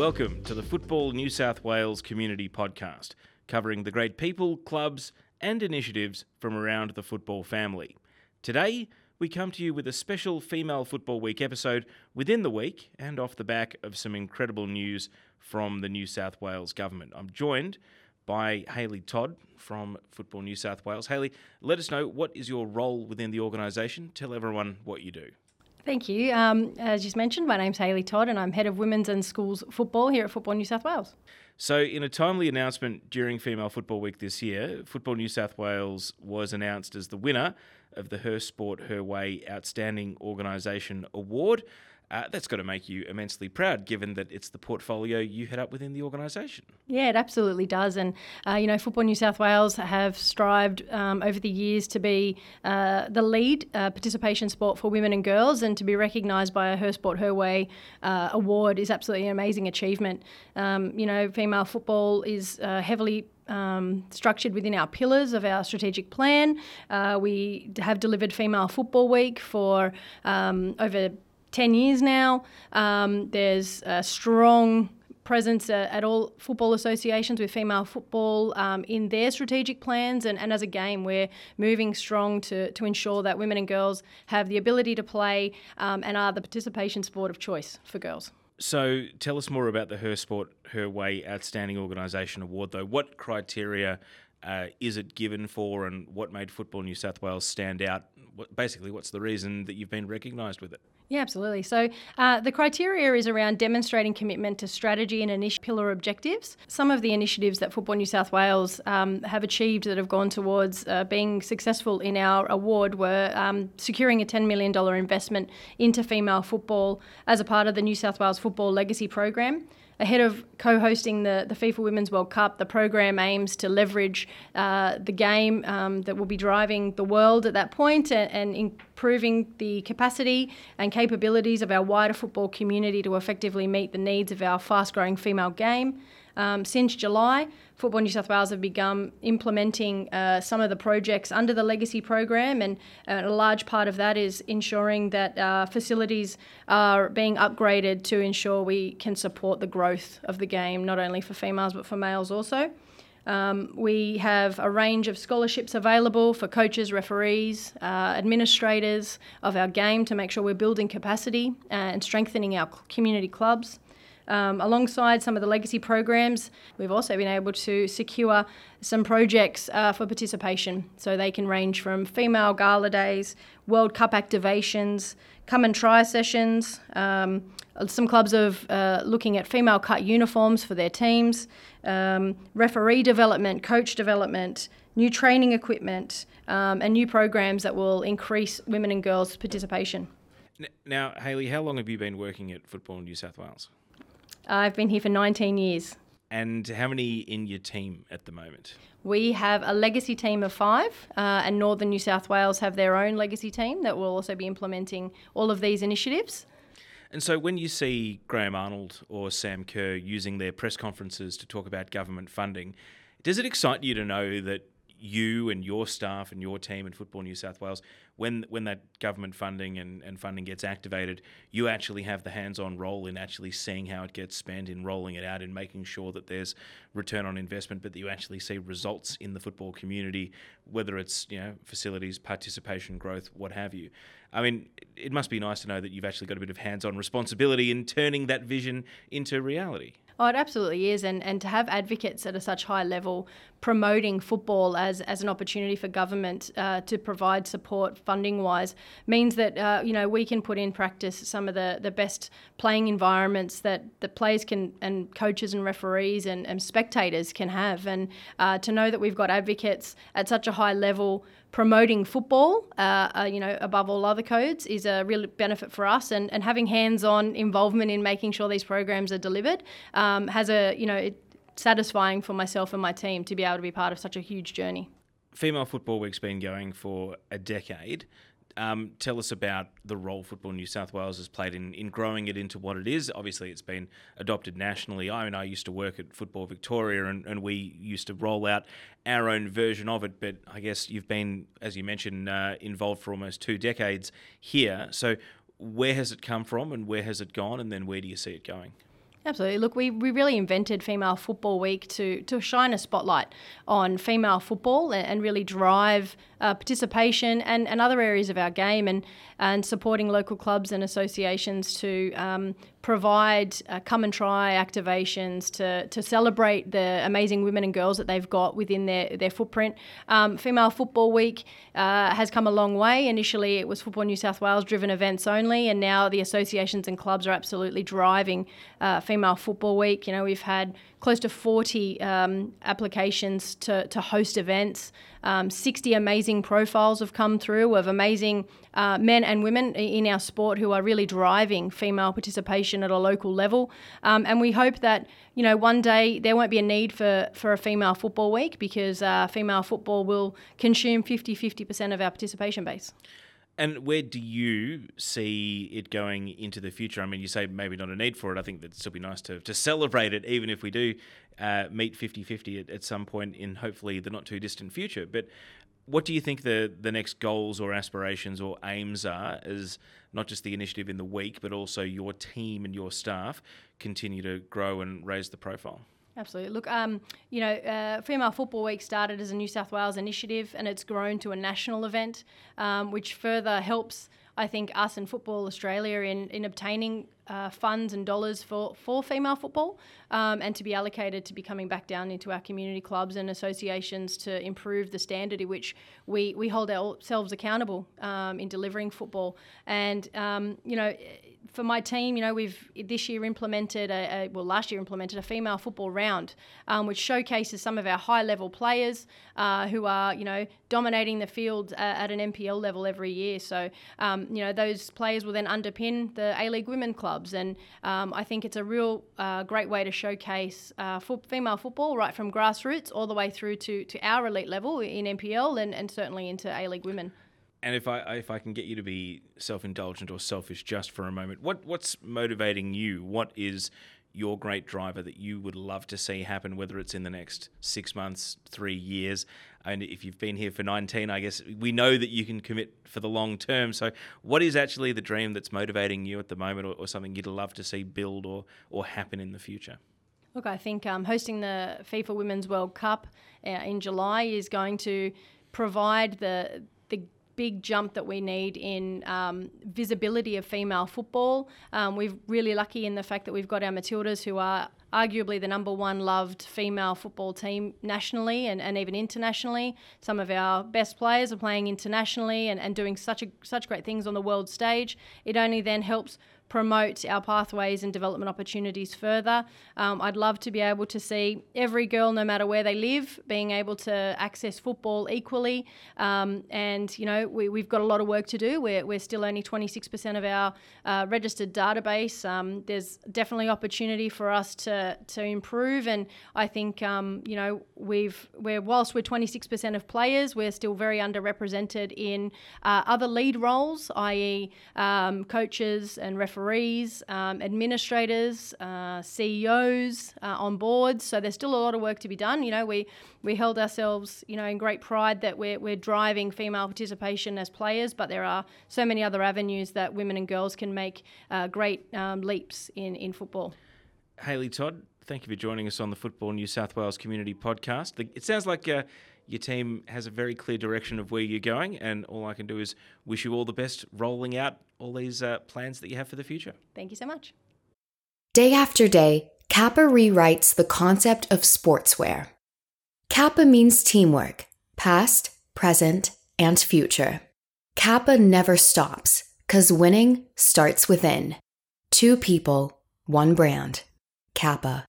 Welcome to the Football New South Wales Community Podcast, covering the great people, clubs, and initiatives from around the football family. Today, we come to you with a special Female Football Week episode within the week and off the back of some incredible news from the New South Wales Government. I'm joined by Hayley Todd from Football New South Wales. Hayley, let us know what is your role within the organisation. Tell everyone what you do. Thank you. Um, as you mentioned, my name's Hayley Todd, and I'm head of women's and schools football here at Football New South Wales. So, in a timely announcement during Female Football Week this year, Football New South Wales was announced as the winner of the Her Sport Her Way Outstanding Organisation Award. Uh, that's got to make you immensely proud, given that it's the portfolio you head up within the organisation. Yeah, it absolutely does. And, uh, you know, Football New South Wales have strived um, over the years to be uh, the lead uh, participation sport for women and girls, and to be recognised by a Her Sport Her Way uh, award is absolutely an amazing achievement. Um, you know, female football is uh, heavily um, structured within our pillars of our strategic plan. Uh, we have delivered Female Football Week for um, over 10 years now. Um, there's a strong presence uh, at all football associations with female football um, in their strategic plans. And, and as a game, we're moving strong to, to ensure that women and girls have the ability to play um, and are the participation sport of choice for girls. So tell us more about the Her Sport, Her Way Outstanding Organisation Award, though. What criteria uh, is it given for, and what made Football New South Wales stand out? What, basically, what's the reason that you've been recognised with it? Yeah, absolutely. So uh, the criteria is around demonstrating commitment to strategy and initial pillar objectives. Some of the initiatives that Football New South Wales um, have achieved that have gone towards uh, being successful in our award were um, securing a $10 million investment into female football as a part of the New South Wales Football Legacy Program ahead of co-hosting the, the FIFA Women's World Cup, the program aims to leverage uh, the game um, that will be driving the world at that point and, and, improving the capacity and capabilities of our wider football community to effectively meet the needs of our fast-growing female game. Um, since July, Football New South Wales have begun implementing uh, some of the projects under the legacy program, and uh, a large part of that is ensuring that uh, facilities are being upgraded to ensure we can support the growth of the game, not only for females but for males also. Um, we have a range of scholarships available for coaches, referees, uh, administrators of our game to make sure we're building capacity uh, and strengthening our community clubs. Um, alongside some of the legacy programs, we've also been able to secure some projects uh, for participation. So they can range from female gala days, World Cup activations, come and try sessions. Um, some clubs are uh, looking at female cut uniforms for their teams, um, referee development, coach development, new training equipment, um, and new programs that will increase women and girls' participation. Now, Hayley, how long have you been working at Football New South Wales? I've been here for 19 years. And how many in your team at the moment? We have a legacy team of five, uh, and Northern New South Wales have their own legacy team that will also be implementing all of these initiatives. And so, when you see Graham Arnold or Sam Kerr using their press conferences to talk about government funding, does it excite you to know that you and your staff and your team in Football New South Wales, when when that government funding and, and funding gets activated, you actually have the hands-on role in actually seeing how it gets spent, in rolling it out, in making sure that there's return on investment, but that you actually see results in the football community, whether it's you know facilities, participation, growth, what have you. I mean, it must be nice to know that you've actually got a bit of hands-on responsibility in turning that vision into reality. Oh, it absolutely is, and and to have advocates at a such high level promoting football as as an opportunity for government uh, to provide support funding wise means that uh, you know we can put in practice some of the the best playing environments that the players can and coaches and referees and, and spectators can have, and uh, to know that we've got advocates at such a high level promoting football, uh, uh, you know, above all other codes is a real benefit for us. And, and having hands-on involvement in making sure these programs are delivered um, has a, you know, it, satisfying for myself and my team to be able to be part of such a huge journey. Female Football Week's been going for a decade. Um, tell us about the role Football New South Wales has played in, in growing it into what it is. Obviously, it's been adopted nationally. I and I used to work at Football Victoria, and, and we used to roll out our own version of it. But I guess you've been, as you mentioned, uh, involved for almost two decades here. So, where has it come from, and where has it gone, and then where do you see it going? Absolutely. Look, we, we really invented Female Football Week to, to shine a spotlight on female football and, and really drive uh, participation and, and other areas of our game and, and supporting local clubs and associations to um, provide uh, come and try activations to, to celebrate the amazing women and girls that they've got within their, their footprint. Um, Female Football Week uh, has come a long way. Initially, it was Football New South Wales driven events only, and now the associations and clubs are absolutely driving uh, Female Football Week. You know, we've had close to 40 um, applications to, to host events. Um, 60 amazing profiles have come through of amazing uh, men and women in our sport who are really driving female participation at a local level. Um, and we hope that, you know, one day there won't be a need for, for a female football week because uh, female football will consume 50 50% of our participation base. And where do you see it going into the future? I mean, you say maybe not a need for it. I think that'd still be nice to, to celebrate it, even if we do uh, meet 50 50 at, at some point in hopefully the not too distant future. But what do you think the, the next goals or aspirations or aims are as not just the initiative in the week, but also your team and your staff continue to grow and raise the profile? Absolutely. Look, um, you know, uh, Female Football Week started as a New South Wales initiative and it's grown to a national event, um, which further helps, I think, us and Football Australia in, in obtaining uh, funds and dollars for, for female football um, and to be allocated to be coming back down into our community clubs and associations to improve the standard in which we, we hold ourselves accountable um, in delivering football. And, um, you know, for my team, you know, we've this year implemented a, a well, last year implemented a female football round, um, which showcases some of our high level players uh, who are, you know, dominating the field at, at an NPL level every year. So, um, you know, those players will then underpin the A League Women clubs, and um, I think it's a real uh, great way to showcase uh, female football right from grassroots all the way through to, to our elite level in NPL and, and certainly into A League Women and if I if I can get you to be self indulgent or selfish just for a moment, what what's motivating you? What is your great driver that you would love to see happen, whether it's in the next six months, three years? And if you've been here for 19, I guess we know that you can commit for the long term. So, what is actually the dream that's motivating you at the moment, or, or something you'd love to see build or, or happen in the future? Look, I think um, hosting the FIFA Women's World Cup uh, in July is going to provide the big jump that we need in um, visibility of female football. Um, we're really lucky in the fact that we've got our Matildas, who are arguably the number one loved female football team nationally and, and even internationally. Some of our best players are playing internationally and, and doing such a, such great things on the world stage. It only then helps promote our pathways and development opportunities further. Um, I'd love to be able to see every girl, no matter where they live, being able to access football equally. Um, and, you know, we, have got a lot of work to do. We're, we're still only 26% of our uh, registered database. Um, there's definitely opportunity for us to, to improve. And I think, um, you know, we've, we're, whilst we're 26% of players, we're still very underrepresented in uh, other lead roles, i.e., um, coaches and referees referees, um, administrators, uh, CEOs uh, on boards. So there's still a lot of work to be done. You know, we we held ourselves, you know, in great pride that we're we're driving female participation as players, but there are so many other avenues that women and girls can make uh, great um, leaps in in football. Hayley Todd, thank you for joining us on the Football New South Wales Community Podcast. It sounds like uh, your team has a very clear direction of where you're going, and all I can do is wish you all the best rolling out all these uh, plans that you have for the future. Thank you so much. Day after day, Kappa rewrites the concept of sportswear. Kappa means teamwork, past, present, and future. Kappa never stops, because winning starts within. Two people, one brand. Kappa.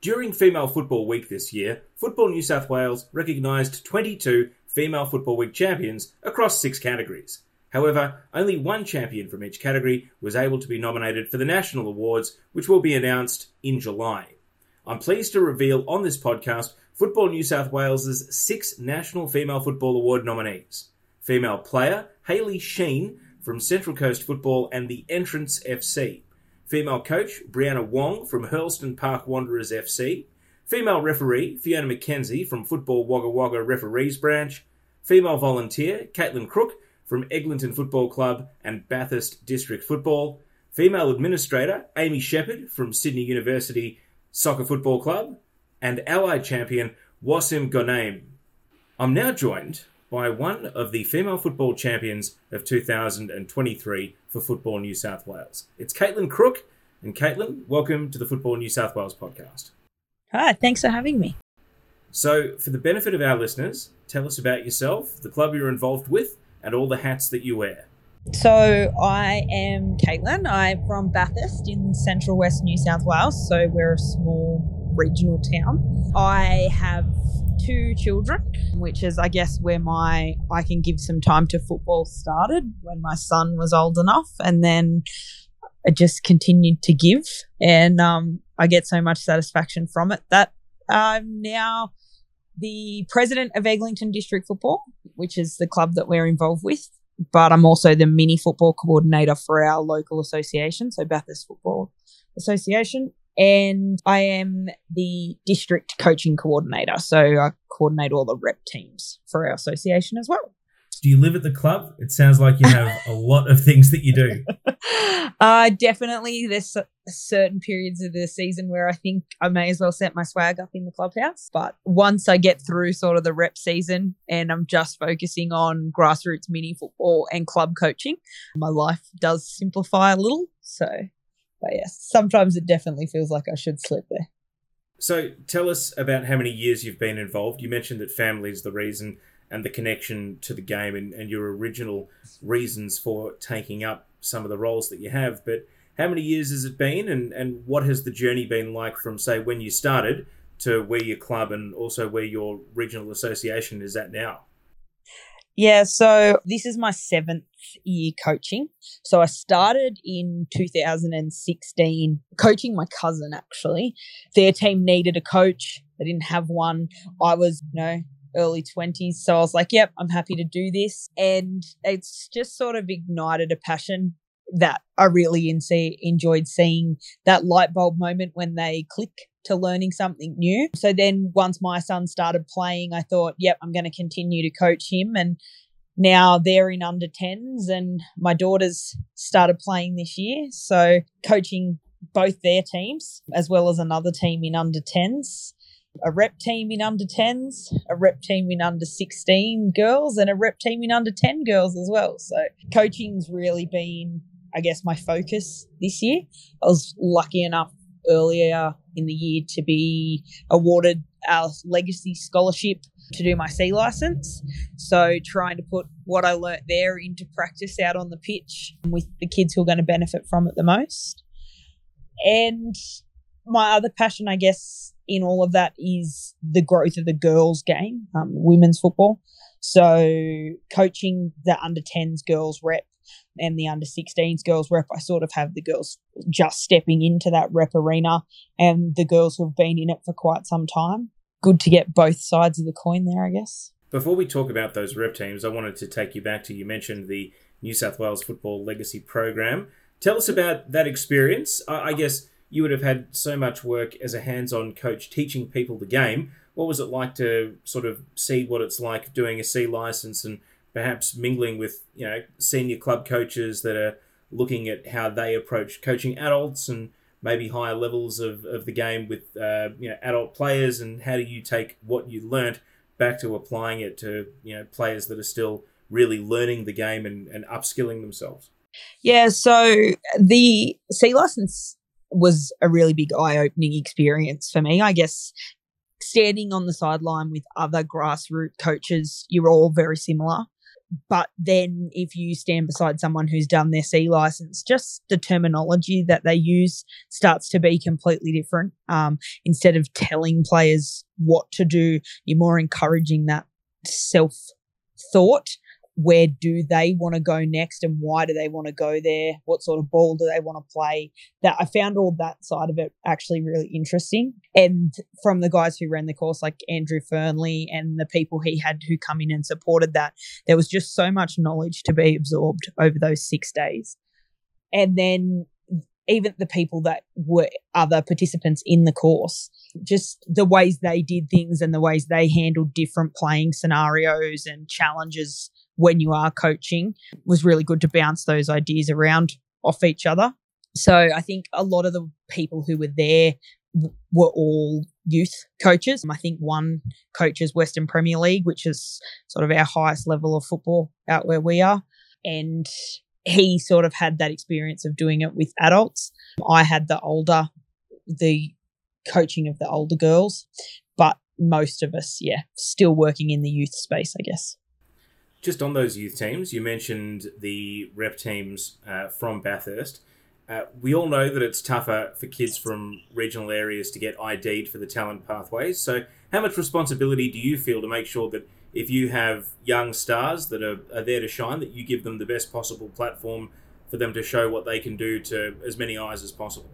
During Female Football Week this year, Football New South Wales recognised 22 Female Football Week champions across six categories. However, only one champion from each category was able to be nominated for the national awards, which will be announced in July. I'm pleased to reveal on this podcast Football New South Wales' six National Female Football Award nominees. Female player Hayley Sheen from Central Coast Football and the Entrance FC. Female coach, Brianna Wong from Hurlstone Park Wanderers FC. Female referee, Fiona McKenzie from Football Wagga Wagga Referees Branch. Female volunteer, Kaitlyn Crook from Eglinton Football Club and Bathurst District Football. female administrator Amy Shepherd from Sydney University Soccer Football Club, and allied champion Wasim Ghonaim. I'm now joined by one of the female football champions of 2023 for Football New South Wales. It's Kaitlyn Crook. And Kaitlyn, welcome to the Football New South Wales podcast. Hi, thanks for having me. So, for the benefit of our listeners, tell us about yourself, the club you're involved with, and all the hats that you wear. So, I am Kaitlyn. I'm from Bathurst in central west New South Wales. So, we're a small regional town. I have two children, which is, I guess, where my I can give some time to football started when my son was old enough, and then I just continued to give, and um, I get so much satisfaction from it that I'm now the president of Eglinton District Football, which is the club that we're involved with. But I'm also the mini football coordinator for our local association, so Bathurst Football Association and I am the district coaching coordinator. So I coordinate all the rep teams for our association as well. Do you live at the club? It sounds like you have a lot of things that you do. uh, definitely. There's certain periods of the season where I think I may as well set my swag up in the clubhouse. But once I get through sort of the rep season and I'm just focusing on grassroots mini football and club coaching, my life does simplify a little. So but yes, sometimes it definitely feels like I should slip there. So tell us about how many years you've been involved. You mentioned that family is the reason and the connection to the game and, and your original reasons for taking up some of the roles that you have. But how many years has it been and, and what has the journey been like from, say, when you started to where your club and also where your regional association is at now? Yeah, so this is my seventh year coaching. So I started in 2016 coaching my cousin actually. Their team needed a coach. They didn't have one. I was, you know, early 20s. So I was like, yep, I'm happy to do this. And it's just sort of ignited a passion that I really enjoyed seeing that light bulb moment when they click to learning something new. So then once my son started playing, I thought, yep, I'm going to continue to coach him. And now they're in under 10s and my daughters started playing this year. So coaching both their teams as well as another team in under 10s. A rep team in under 10s, a rep team in under 16 girls, and a rep team in under 10 girls as well. So, coaching's really been, I guess, my focus this year. I was lucky enough earlier in the year to be awarded our legacy scholarship to do my C license. So trying to put what I learnt there into practice out on the pitch with the kids who are going to benefit from it the most. And my other passion, I guess, in all of that is the growth of the girls' game, um, women's football. So coaching the under 10s girls rep and the under 16s girls rep, I sort of have the girls just stepping into that rep arena and the girls who have been in it for quite some time. Good to get both sides of the coin there, I guess. Before we talk about those rep teams, I wanted to take you back to you mentioned the New South Wales Football Legacy Program. Tell us about that experience. I guess you would have had so much work as a hands on coach teaching people the game. What was it like to sort of see what it's like doing a C license and perhaps mingling with you know senior club coaches that are looking at how they approach coaching adults and maybe higher levels of, of the game with uh, you know adult players and how do you take what you learnt back to applying it to you know players that are still really learning the game and, and upskilling themselves yeah so the c license was a really big eye-opening experience for me i guess standing on the sideline with other grassroots coaches you're all very similar but then if you stand beside someone who's done their C license, just the terminology that they use starts to be completely different. Um, instead of telling players what to do, you're more encouraging that self thought where do they want to go next and why do they want to go there? What sort of ball do they want to play? That I found all that side of it actually really interesting. And from the guys who ran the course, like Andrew Fernley and the people he had who come in and supported that, there was just so much knowledge to be absorbed over those six days. And then even the people that were other participants in the course, just the ways they did things and the ways they handled different playing scenarios and challenges when you are coaching was really good to bounce those ideas around off each other. So I think a lot of the people who were there were all youth coaches. I think one coaches Western Premier League, which is sort of our highest level of football out where we are. And he sort of had that experience of doing it with adults. I had the older, the coaching of the older girls, but most of us, yeah, still working in the youth space, I guess. Just on those youth teams, you mentioned the rep teams uh, from Bathurst. Uh, we all know that it's tougher for kids from regional areas to get ID'd for the talent pathways. So, how much responsibility do you feel to make sure that if you have young stars that are, are there to shine, that you give them the best possible platform for them to show what they can do to as many eyes as possible?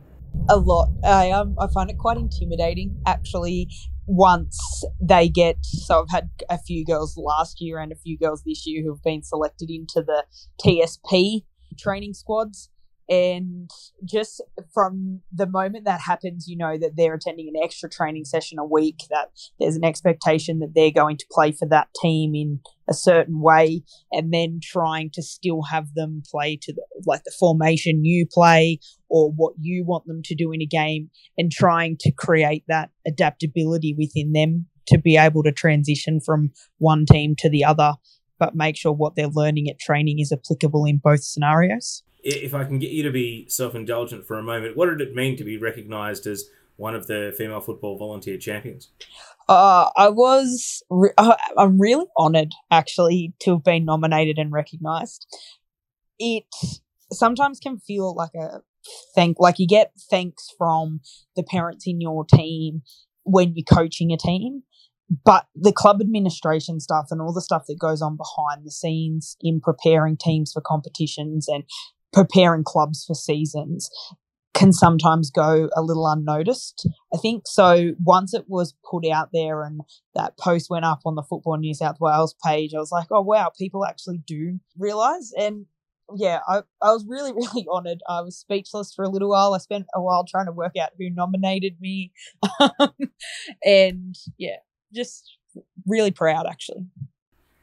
A lot. I um, I find it quite intimidating actually. Once they get, so I've had a few girls last year and a few girls this year who have been selected into the TSP training squads and just from the moment that happens, you know that they're attending an extra training session a week, that there's an expectation that they're going to play for that team in a certain way, and then trying to still have them play to the, like the formation you play or what you want them to do in a game, and trying to create that adaptability within them to be able to transition from one team to the other, but make sure what they're learning at training is applicable in both scenarios if I can get you to be self indulgent for a moment, what did it mean to be recognised as one of the female football volunteer champions? Uh, I was, re- I'm really honoured actually to have been nominated and recognised. It sometimes can feel like a thank, like you get thanks from the parents in your team when you're coaching a team but the club administration stuff and all the stuff that goes on behind the scenes in preparing teams for competitions and preparing clubs for seasons can sometimes go a little unnoticed. I think so. Once it was put out there and that post went up on the Football New South Wales page, I was like, oh, wow, people actually do realize. And yeah, I, I was really, really honored. I was speechless for a little while. I spent a while trying to work out who nominated me. and yeah, just really proud actually.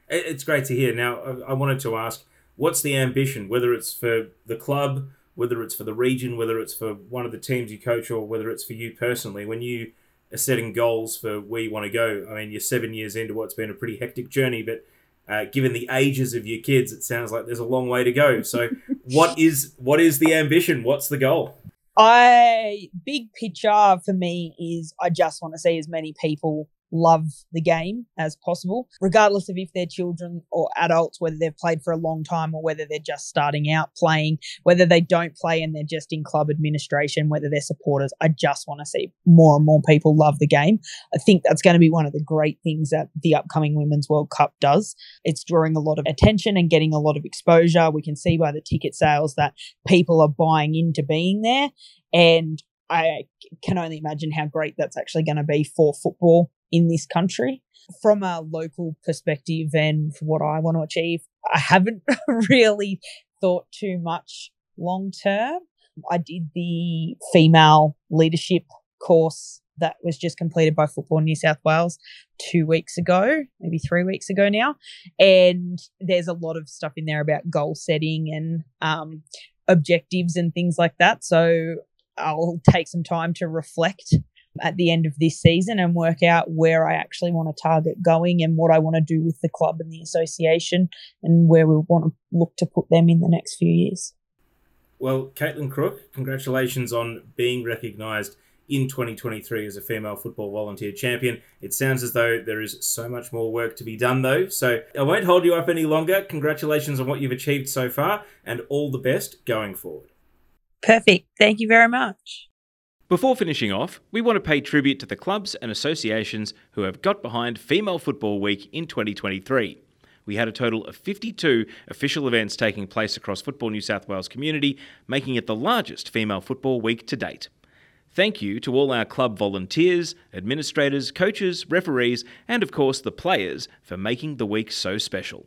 It's great to hear. Now, I wanted to ask what's the ambition, whether it's for the club, whether it's for the region, whether it's for one of the teams you coach, or whether it's for you personally, when you are setting goals for where you want to go? I mean, you're seven years into what's been a pretty hectic journey, but uh, given the ages of your kids, it sounds like there's a long way to go. So, what is what is the ambition? What's the goal? I big picture for me is I just want to see as many people love the game as possible, regardless of if they're children or adults, whether they've played for a long time or whether they're just starting out playing, whether they don't play and they're just in club administration, whether they're supporters. I just want to see more and more people love the game. I think that's going to be one of the great things that the upcoming Women's World Cup does. It's drawing a lot of attention and getting a lot of exposure. We can see by the ticket sales that people are buying into being there. And I can only imagine how great that's actually going to be for football in this country. From a local perspective and what I want to achieve, I haven't really thought too much long term. I did the female leadership course that was just completed by Football New South Wales two weeks ago, maybe three weeks ago now. And there's a lot of stuff in there about goal setting and um, objectives and things like that. So I'll take some time to reflect at the end of this season and work out where I actually want to target going and what I want to do with the club and the association and where we want to look to put them in the next few years. Well, Kaitlyn Crook, congratulations on being recognised in 2023 as a female football volunteer champion. It sounds as though there is so much more work to be done, though. So I won't hold you up any longer. Congratulations on what you've achieved so far and all the best going forward. Perfect. Thank you very much. Before finishing off, we want to pay tribute to the clubs and associations who have got behind Female Football Week in 2023. We had a total of 52 official events taking place across Football New South Wales community, making it the largest female football week to date. Thank you to all our club volunteers, administrators, coaches, referees, and of course the players for making the week so special.